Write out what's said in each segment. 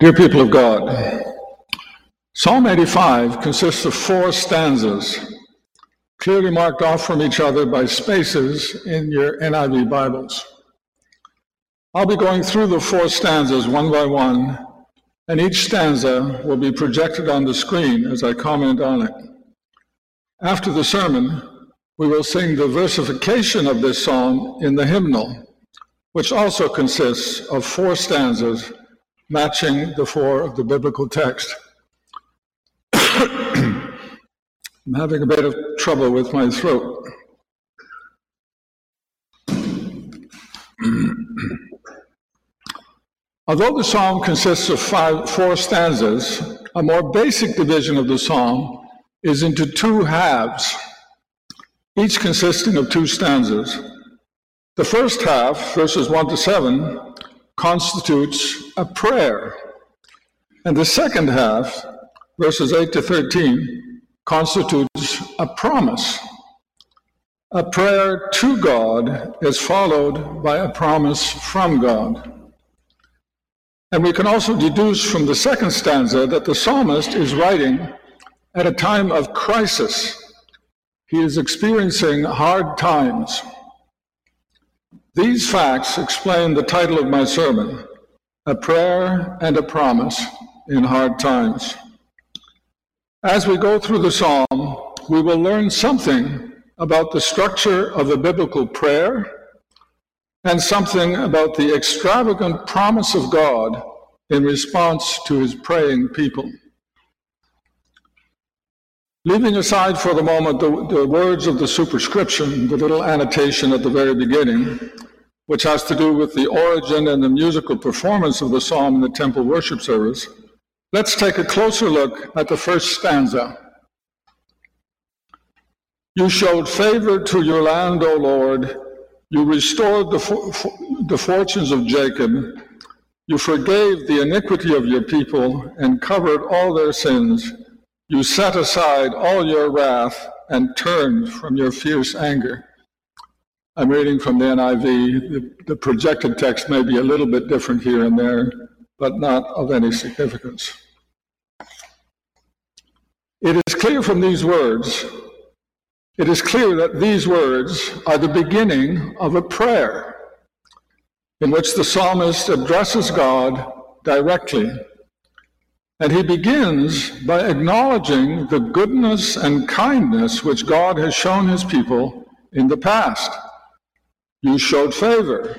Dear people of God, Psalm 85 consists of four stanzas, clearly marked off from each other by spaces in your NIV Bibles. I'll be going through the four stanzas one by one, and each stanza will be projected on the screen as I comment on it. After the sermon, we will sing the versification of this psalm in the hymnal, which also consists of four stanzas matching the four of the biblical text. I'm having a bit of trouble with my throat. Although the psalm consists of five, four stanzas, a more basic division of the psalm is into two halves, each consisting of two stanzas. The first half, verses 1 to 7, constitutes a prayer, and the second half, verses 8 to 13, constitutes a promise. A prayer to God is followed by a promise from God. And we can also deduce from the second stanza that the psalmist is writing at a time of crisis. He is experiencing hard times. These facts explain the title of my sermon A Prayer and a Promise in Hard Times. As we go through the psalm, we will learn something about the structure of a biblical prayer and something about the extravagant promise of God in response to his praying people. Leaving aside for the moment the, the, words of the superscription, the little annotation at the very beginning, which has to do with the origin and the musical performance of the psalm in the temple worship service, let's take a closer look at the first stanza. You showed favor to your land, O Lord. You restored the, for, the fortunes of Jacob. You forgave the iniquity of your people and covered all their sins. You set aside all your wrath and turned from your fierce anger. I'm reading from the NIV. The, the, projected text may be a little bit different here and there, but not of any significance. It is clear from these words, it is clear that these words are the beginning of a prayer in which the psalmist addresses God directly and he begins by acknowledging the goodness and kindness which God has shown his people in the past. You showed favor.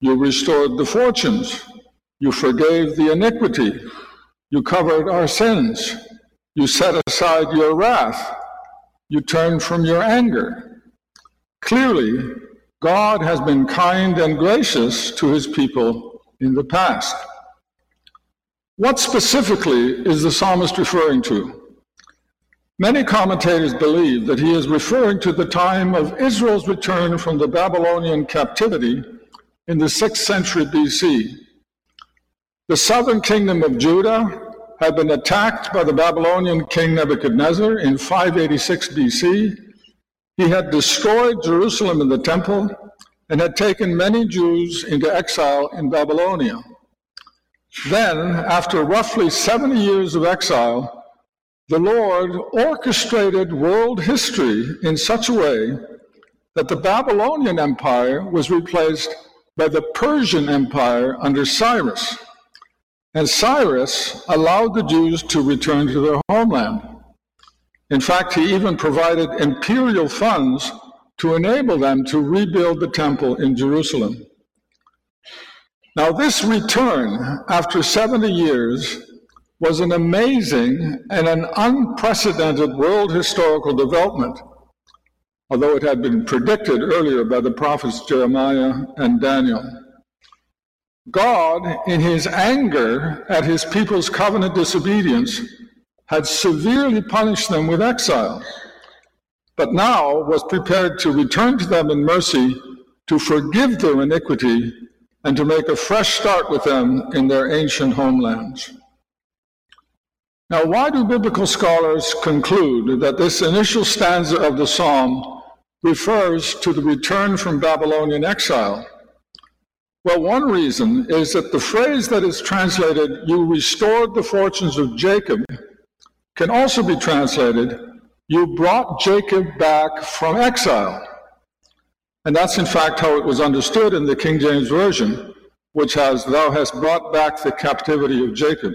You restored the fortunes. You forgave the iniquity. You covered our sins. You set aside your wrath. You turned from your anger. Clearly, God has been kind and gracious to his people in the past. What specifically is the psalmist referring to? Many commentators believe that he is referring to the time of Israel's return from the Babylonian captivity in the 6th century BC. The southern kingdom of Judah had been attacked by the Babylonian king Nebuchadnezzar in 586 BC. He had destroyed Jerusalem and the temple and had taken many Jews into exile in Babylonia. Then, after roughly 70 years of exile, the Lord orchestrated world history in such a way that the Babylonian Empire was replaced by the Persian Empire under Cyrus. And Cyrus allowed the Jews to return to their homeland. In fact, he even provided imperial funds to enable them to rebuild the temple in Jerusalem. Now, this return after 70 years was an amazing and an unprecedented world historical development, although it had been predicted earlier by the prophets Jeremiah and Daniel. God, in his anger at his people's covenant disobedience, had severely punished them with exile, but now was prepared to return to them in mercy to forgive their iniquity and to make a fresh start with them in their ancient homelands. Now, why do biblical scholars conclude that this initial stanza of the psalm refers to the return from Babylonian exile? Well, one reason is that the phrase that is translated, you restored the fortunes of Jacob, can also be translated, you brought Jacob back from exile. And that's in fact how it was understood in the King James Version, which has, Thou hast brought back the captivity of Jacob.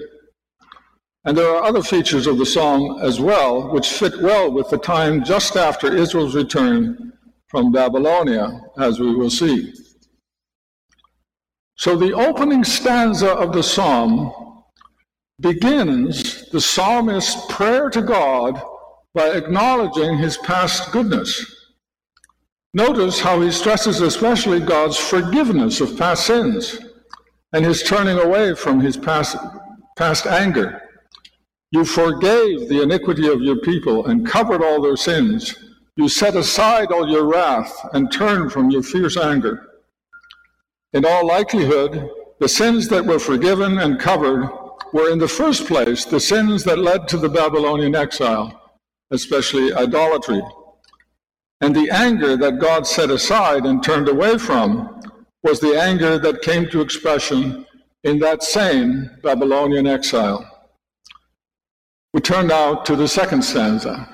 And there are other features of the song as well, which fit well with the time just after Israel's return from Babylonia, as we will see. So the opening stanza of the psalm begins the psalmist's prayer to God by acknowledging his past goodness. Notice how he stresses especially God's forgiveness of past sins and his turning away from his past, past anger. You forgave the iniquity of your people and covered all their sins. You set aside all your wrath and turned from your fierce anger. In all likelihood, the sins that were forgiven and covered were in the first place the sins that led to the Babylonian exile, especially idolatry. And the anger that God set aside and turned away from was the anger that came to expression in that same Babylonian exile. We turn now to the second stanza,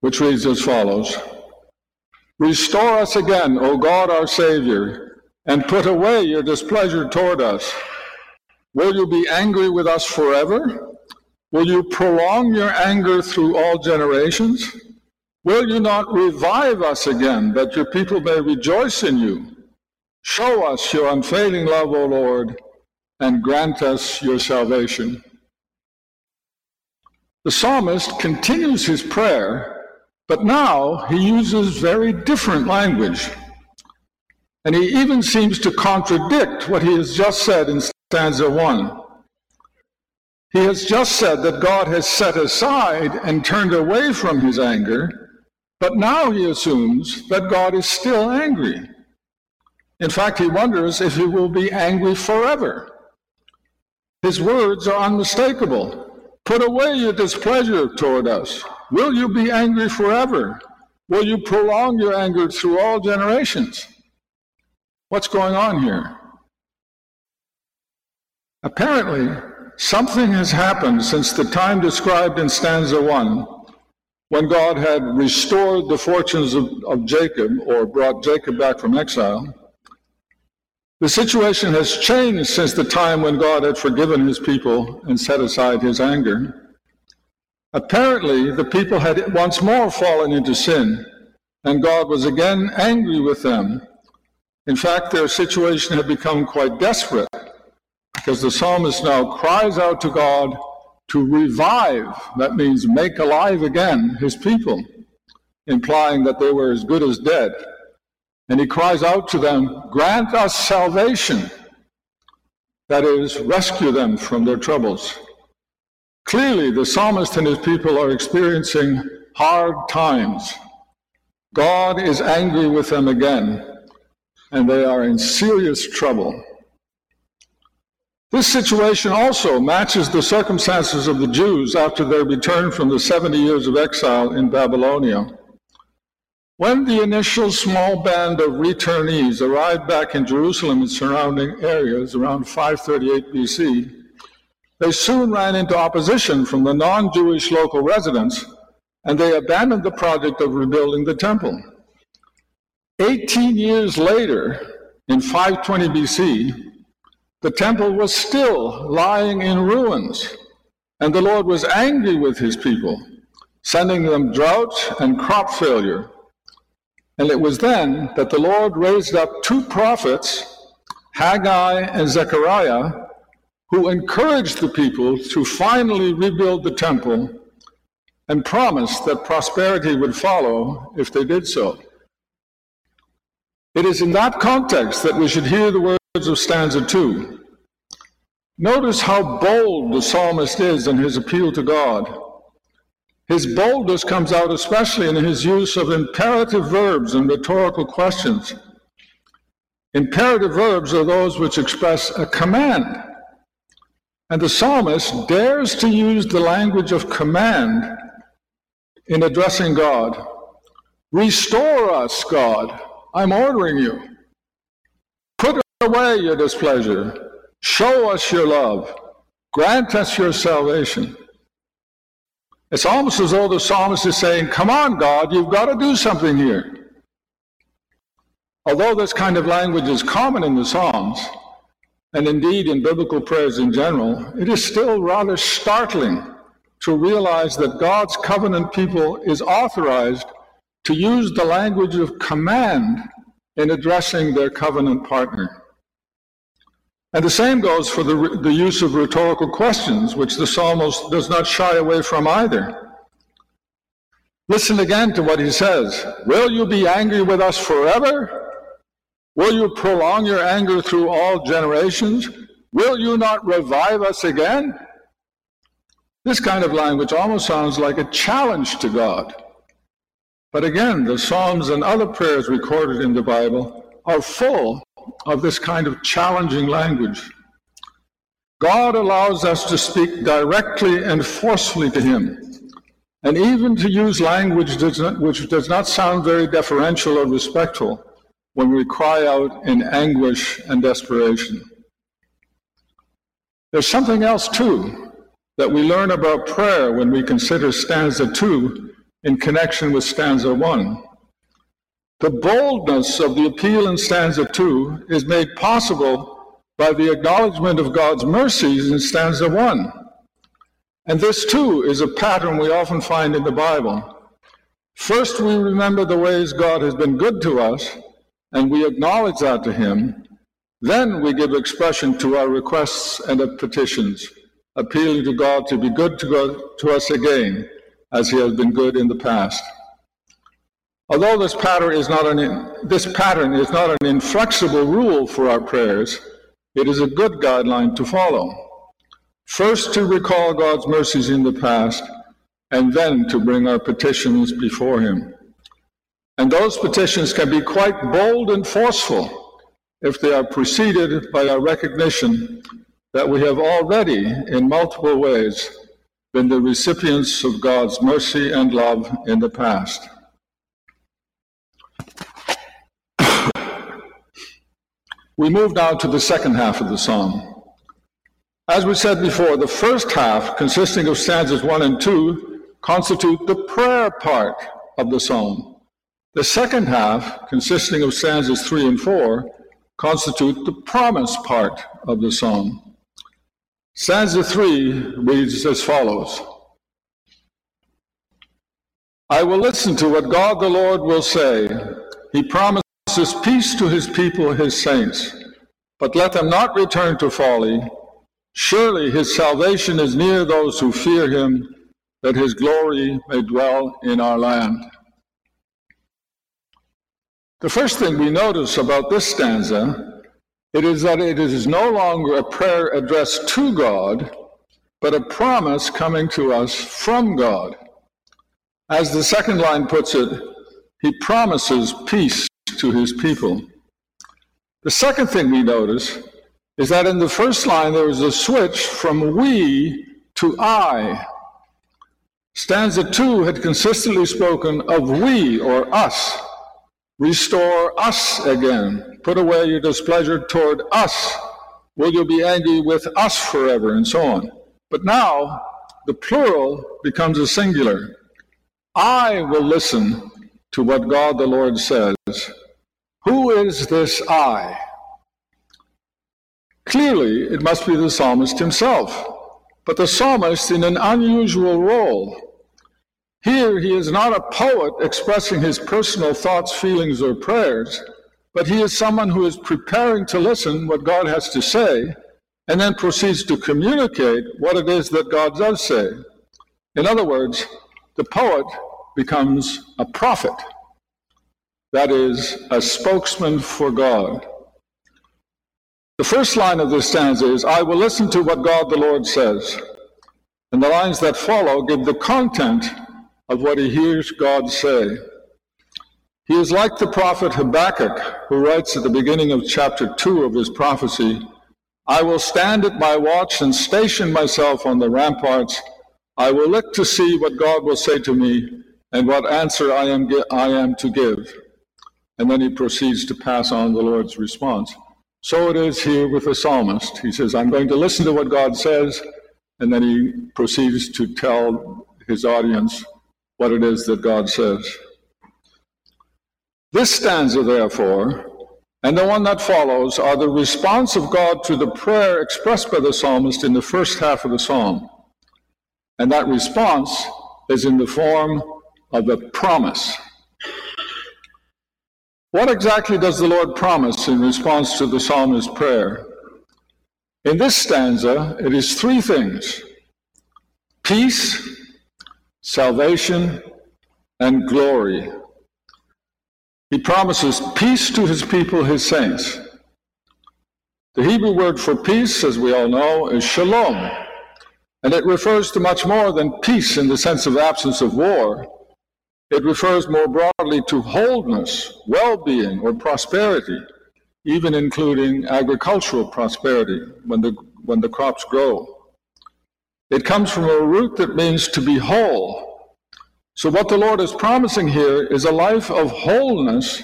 which reads as follows Restore us again, O God our Savior, and put away your displeasure toward us. Will you be angry with us forever? Will you prolong your anger through all generations? Will you not revive us again, that your people may rejoice in you? Show us your unfailing love, O Lord, and grant us your salvation. The psalmist continues his prayer but now he uses very different language. And he even seems to contradict what he has just said in stanza 1. He has just said that God has set aside and turned away from his anger, but now he assumes that God is still angry. In fact, he wonders if he will be angry forever. His words are unmistakable. Put away your displeasure toward us. Will you be angry forever? Will you prolong your anger through all generations? What's going on here? Apparently, something has happened since the time described in stanza 1 when God had restored the fortunes of, of, Jacob or brought Jacob back from exile. The situation has changed since the time when God had forgiven his people and set aside his anger. Apparently, the people had once more fallen into sin, and God was again angry with them. In fact, their situation had become quite desperate because the psalmist now cries out to God to revive, that means make alive again, his people, implying that they were as good as dead. And he cries out to them, Grant us salvation, that is, rescue them from their troubles. Clearly, the psalmist and his people are experiencing hard times. God is angry with them again, and they are in serious trouble. This situation also matches the circumstances of the Jews after their return from the 70 years of exile in Babylonia. When the initial small band of returnees arrived back in Jerusalem and surrounding areas around 538 BC, they soon ran into opposition from the non Jewish local residents, and they abandoned the project of rebuilding the temple. 18 years later, in 520 BC, the temple was still lying in ruins, and the Lord was angry with his people, sending them drought and crop failure. And it was then that the Lord raised up two prophets, Haggai and Zechariah, who encouraged the people to finally rebuild the temple and promised that prosperity would follow if they did so. It is in that context that we should hear the words of stanza 2. Notice how bold the psalmist is in his appeal to God. His boldness comes out especially in his use of imperative verbs and rhetorical questions. Imperative verbs are those which express a command. And the psalmist dares to use the language of command in addressing God. Restore us, God. I'm ordering you. Put away your displeasure. Show us your love. Grant us your salvation. It's almost as though the psalmist is saying, Come on, God, you've got to do something here. Although this kind of language is common in the Psalms, and indeed in biblical prayers in general, it is still rather startling to realize that God's covenant people is authorized to use the language of command in addressing their covenant partner. And the same goes for the, the use of rhetorical questions, which the psalmist does not shy away from either. Listen again to what he says Will you be angry with us forever? Will you prolong your anger through all generations? Will you not revive us again? This kind of language almost sounds like a challenge to God. But again, the Psalms and other prayers recorded in the Bible are full of this kind of challenging language. God allows us to speak directly and forcefully to Him, and even to use language which does not sound very deferential or respectful when we cry out in anguish and desperation. There's something else, too, that we learn about prayer when we consider stanza 2 in connection with stanza 1. The boldness of the appeal in stanza 2 is made possible by the acknowledgement of God's mercies in stanza 1. And this too is a pattern we often find in the Bible. First, we remember the ways God has been good to us, and we acknowledge that to Him. Then we give expression to our requests and our petitions, appealing to God to be good to, God, to us again, as He has been good in the past. Although this pattern is not an, this pattern is not an inflexible rule for our prayers, it is a good guideline to follow. First, to recall God's mercies in the past, and then to bring our petitions before Him. And those petitions can be quite bold and forceful if they are preceded by a recognition that we have already, in multiple ways, been the recipients of God's mercy and love in the past. We move now to the second half of the psalm. As we said before, the first half, consisting of stanzas 1 and 2, constitute the prayer part of the psalm. The second half, consisting of stanzas 3 and 4, constitute the promise part of the psalm. Stanza 3 reads as follows I will listen to what God the Lord will say. He promised promises peace to his people, his saints. But let them not return to folly. Surely his salvation is near those who fear him, that his glory may dwell in our land. The first thing we notice about this stanza it is that it is no longer a prayer addressed to God, but a promise coming to us from God. As the second line puts it, he promises peace to his people. The second thing we notice is that in the first line there is a switch from we to I. Stanza 2 had consistently spoken of we or us. Restore us again. Put away your displeasure toward us. Will you be angry with us forever? And so on. But now the plural becomes a singular. I will listen to what God the Lord says. Who is this I? Clearly, it must be the psalmist himself, but the psalmist in an unusual role. Here, he is not a poet expressing his personal thoughts, feelings, or prayers, but he is someone who is preparing to listen what God has to say and then proceeds to communicate what it is that God does say. In other words, the poet becomes a prophet that is, a spokesman for God. The first line of this stanza is, I will listen to what God the Lord says. And the lines that follow give the content of what he hears God say. He is like the prophet Habakkuk, who writes at the beginning of chapter 2 of his prophecy I will stand at my watch and station myself on the ramparts. I will look to see what God will say to me and what answer I am, I am to give. And then he proceeds to pass on the Lord's response. So it is here with the psalmist. He says, I'm going to listen to what God says, and then he proceeds to tell his audience what it is that God says. This stanza, therefore, and the one that follows are the response of God to the prayer expressed by the psalmist in the first half of the psalm. And that response is in the form of a promise. What exactly does the Lord promise in response to the psalmist's prayer? In this stanza, it is three things peace, salvation, and glory. He promises peace to his people, his saints. The Hebrew word for peace, as we all know, is shalom, and it refers to much more than peace in the sense of absence of war. It refers more broadly to wholeness, well being, or prosperity, even including agricultural prosperity when the, when the crops grow. It comes from a root that means to be whole. So, what the Lord is promising here is a life of wholeness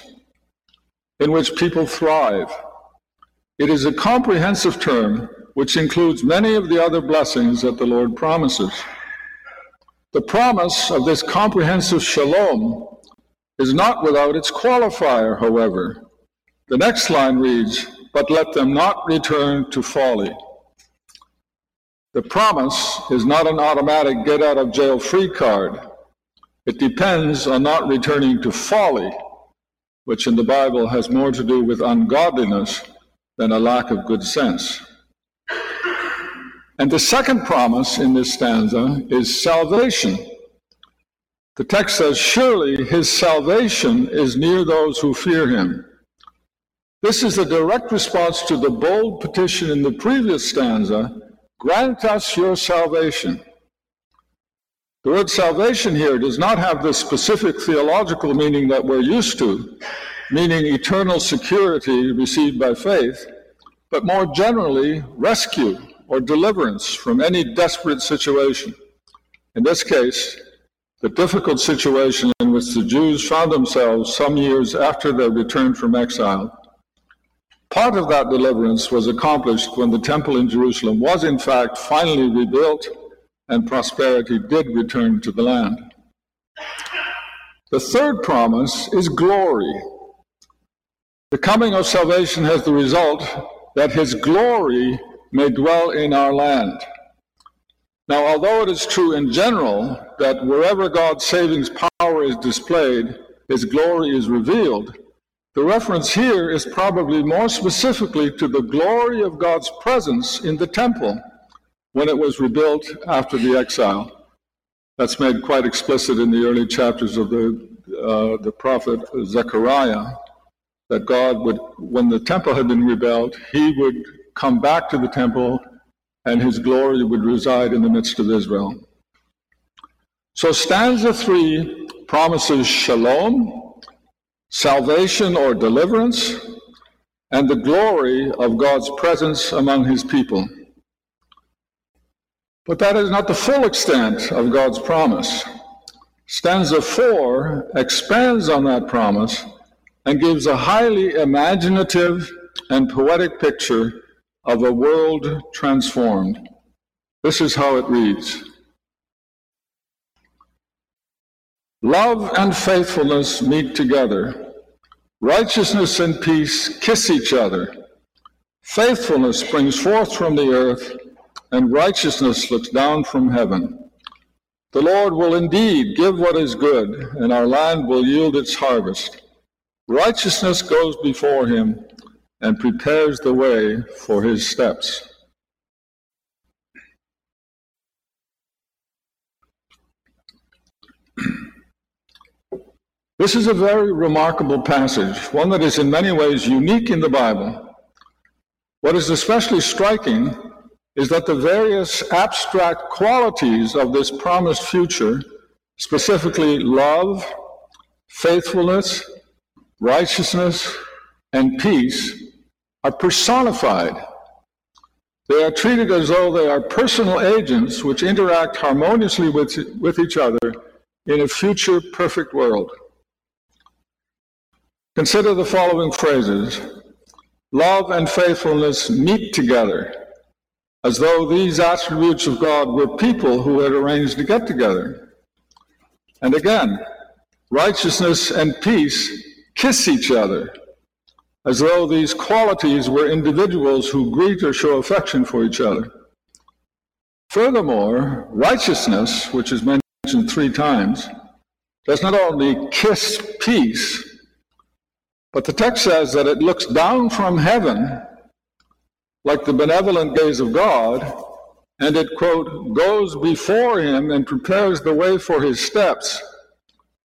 in which people thrive. It is a comprehensive term which includes many of the other blessings that the Lord promises. The promise of this comprehensive shalom is not without its qualifier, however. The next line reads, But let them not return to folly. The promise is not an automatic get out of jail free card. It depends on not returning to folly, which in the Bible has more to do with ungodliness than a lack of good sense. And the second promise in this stanza is salvation. The text says, Surely his salvation is near those who fear him. This is a direct response to the bold petition in the previous stanza Grant us your salvation. The word salvation here does not have the specific theological meaning that we're used to, meaning eternal security received by faith, but more generally, rescue or deliverance from any desperate situation. In this case, the difficult situation in which the Jews found themselves some years after their return from exile. Part of that deliverance was accomplished when the temple in Jerusalem was, in fact, finally rebuilt and prosperity did return to the land. The third promise is glory. The coming of salvation has the result that his glory may dwell in our land. Now, although it is true in general that wherever God's saving power is displayed, his glory is revealed, the reference here is probably more specifically to the glory of God's presence in the temple when it was rebuilt after the exile. That's made quite explicit in the early chapters of the, uh, the prophet Zechariah, that God would, when the temple had been rebuilt, he would come back to the temple and his glory would reside in the midst of Israel. So stanza three promises shalom, salvation or deliverance, and the glory of God's presence among his people. But that is not the full extent of God's promise. Stanza 4 expands on that promise and gives a highly imaginative and poetic picture of a world transformed. This is how it reads Love and faithfulness meet together. Righteousness and peace kiss each other. Faithfulness springs forth from the earth, and righteousness looks down from heaven. The Lord will indeed give what is good, and our land will yield its harvest. Righteousness goes before him, and prepares the way for his steps. This is a very remarkable passage, one that is in many ways unique in the Bible. What is especially striking is that the various abstract qualities of this promised future, specifically love, faithfulness, righteousness, and peace, are personified. They are treated as though they are personal agents which interact harmoniously with, with each other in a future perfect world. Consider the following phrases love and faithfulness meet together, as though these attributes of God were people who had arranged to get together. And again, righteousness and peace kiss each other, as though these qualities were individuals who greet or show affection for each other. Furthermore, righteousness, which is mentioned three times, does not only kiss peace, but the text says that it looks down from heaven like the benevolent gaze of God, and it, quote, goes before him and prepares the way for his steps,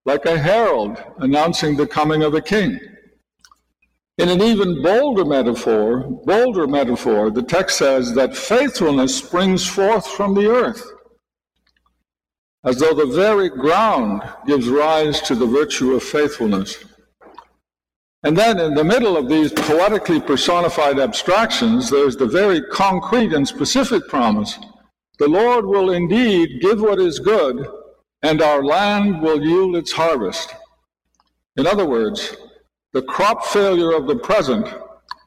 like a herald announcing the coming of a king. In an even bolder metaphor, bolder metaphor, the text says that faithfulness springs forth from the earth, as though the very ground gives rise to the virtue of faithfulness. And then in the middle of these poetically personified abstractions, there's the very concrete and specific promise the Lord will indeed give what is good, and our land will yield its harvest. In other words, the crop failure of the present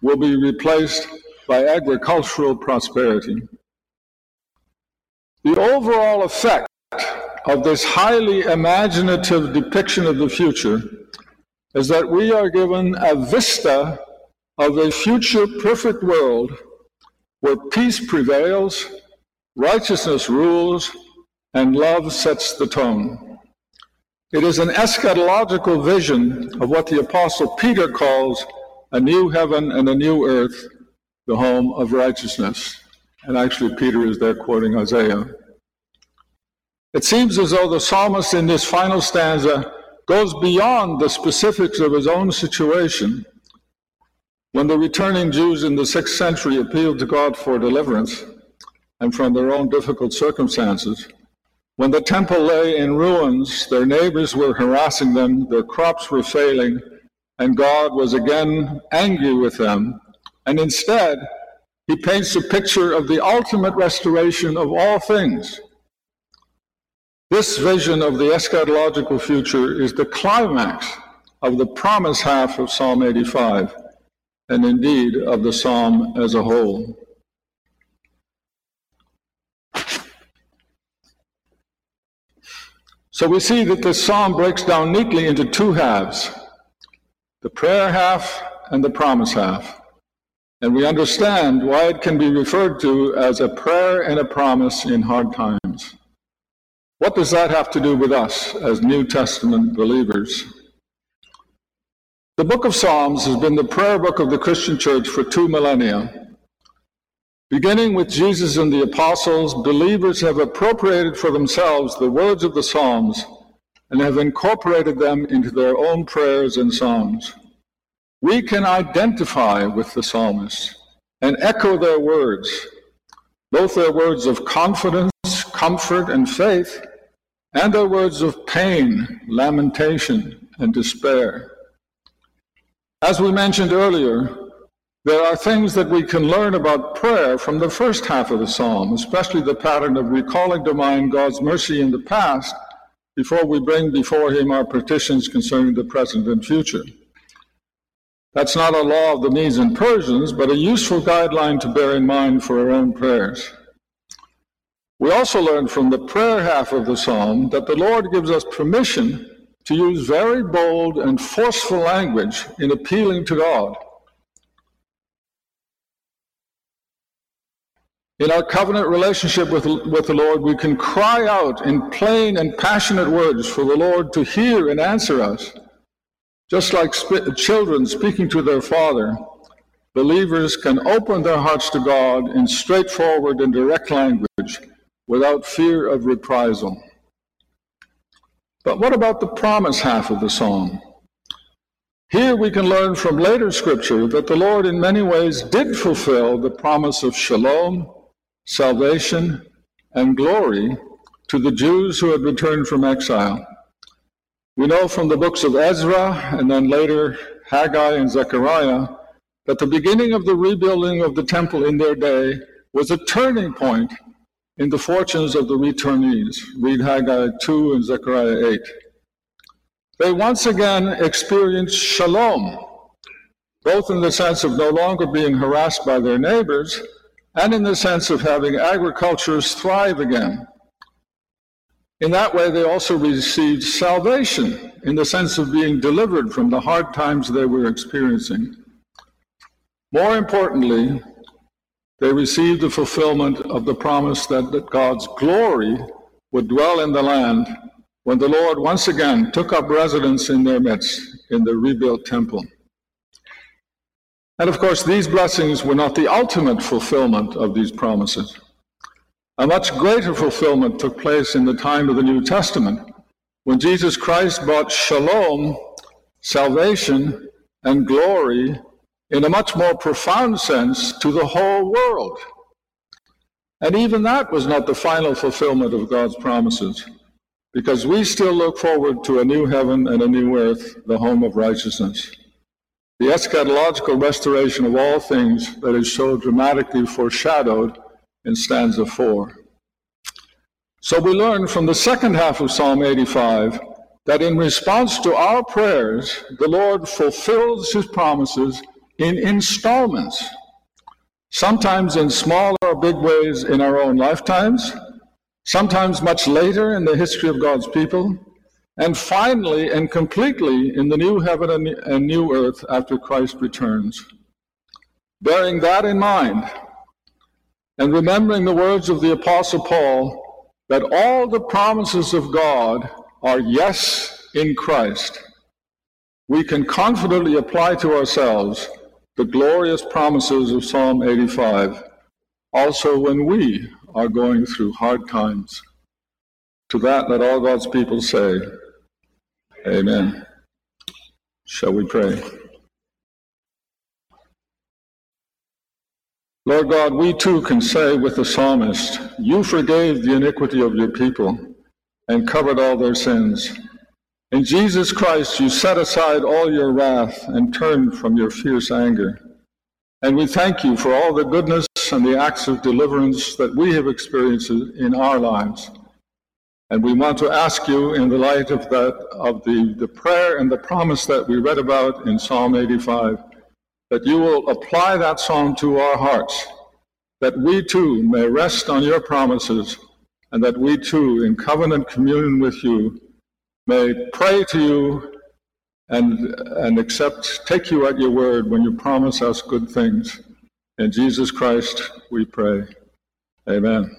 will be replaced by agricultural prosperity. The overall effect of this highly imaginative depiction of the future is that we are given a vista of a future perfect world where peace prevails, righteousness rules, and love sets the tone. It is an eschatological vision of what the Apostle Peter calls a new heaven and a new earth, the home of righteousness. And actually, Peter is there quoting Isaiah. It seems as though the psalmist in this final stanza goes beyond the specifics of his own situation. When the returning Jews in the sixth century appealed to God for deliverance and from their own difficult circumstances, when the temple lay in ruins, their neighbors were harassing them, their crops were failing, and God was again angry with them. And instead, he paints a picture of the ultimate restoration of all things this vision of the eschatological future is the climax of the promise half of Psalm 85, and indeed of the psalm as a whole. So we see that this psalm breaks down neatly into two halves the prayer half and the promise half. And we understand why it can be referred to as a prayer and a promise in hard times. What does that have to do with us as New Testament believers? The book of Psalms has been the prayer book of the Christian church for two millennia. Beginning with Jesus and the apostles, believers have appropriated for themselves the words of the Psalms and have incorporated them into their own prayers and songs. We can identify with the psalmists and echo their words, both their words of confidence, comfort, and faith, and their words of pain, lamentation, and despair. As we mentioned earlier, there are things that we can learn about prayer from the first half of the psalm, especially the pattern of recalling to mind God's mercy in the past before we bring before Him our petitions concerning the present and future. That's not a law of the Medes and Persians, but a useful guideline to bear in mind for our own prayers. We also learn from the prayer half of the psalm that the Lord gives us permission to use very bold and forceful language in appealing to God. In our covenant relationship with, with the Lord, we can cry out in plain and passionate words for the Lord to hear and answer us. Just like sp- children speaking to their father, believers can open their hearts to God in straightforward and direct language without fear of reprisal. But what about the promise half of the psalm? Here we can learn from later scripture that the Lord in many ways did fulfill the promise of shalom, salvation, and glory to the Jews who had returned from exile. We know from the books of Ezra and then later Haggai and Zechariah that the beginning of the rebuilding of the temple in their day was a turning point in the fortunes of the returnees. Read Haggai 2 and Zechariah 8. They once again experienced shalom, both in the sense of no longer being harassed by their neighbors and in the sense of having agricultures thrive again. In that way, they also received salvation in the sense of being delivered from the hard times they were experiencing. More importantly, they received the fulfillment of the promise that, that God's glory would dwell in the land when the Lord once again took up residence in their midst in the rebuilt temple. And of course, these blessings were not the ultimate fulfillment of these promises. A much greater fulfillment took place in the time of the New Testament when Jesus Christ brought shalom, salvation, and glory in a much more profound sense to the whole world. And even that was not the final fulfillment of God's promises, because we still look forward to a new heaven and a new earth, the home of righteousness. The eschatological restoration of all things that is so dramatically foreshadowed in stanza 4. So we learn from the second half of Psalm 85 that in response to our prayers, the Lord fulfills his promises in installments, sometimes in small or big ways in our own lifetimes, sometimes much later in the history of God's people, and finally and completely in the new heaven and new earth after Christ returns. Bearing that in mind, and remembering the words of the Apostle Paul that all the promises of God are yes in Christ, we can confidently apply to ourselves the glorious promises of Psalm 85, also when we are going through hard times. To that, let all God's people say, Amen. Shall we pray? Lord God, we too can say with the psalmist, You forgave the iniquity of your people and covered all their sins. In Jesus Christ, you set aside all your wrath and turned from your fierce anger. And we thank you for all the goodness and the acts of deliverance that we have experienced in our lives. And we want to ask you, in the light of that, of the, the prayer and the promise that we read about in Psalm 85, that you will apply that psalm to our hearts, that we too may rest on your promises, and that we too, in covenant communion with you, may pray to you and, and accept, take you at your word when you promise us good things. In Jesus Christ we pray. Amen.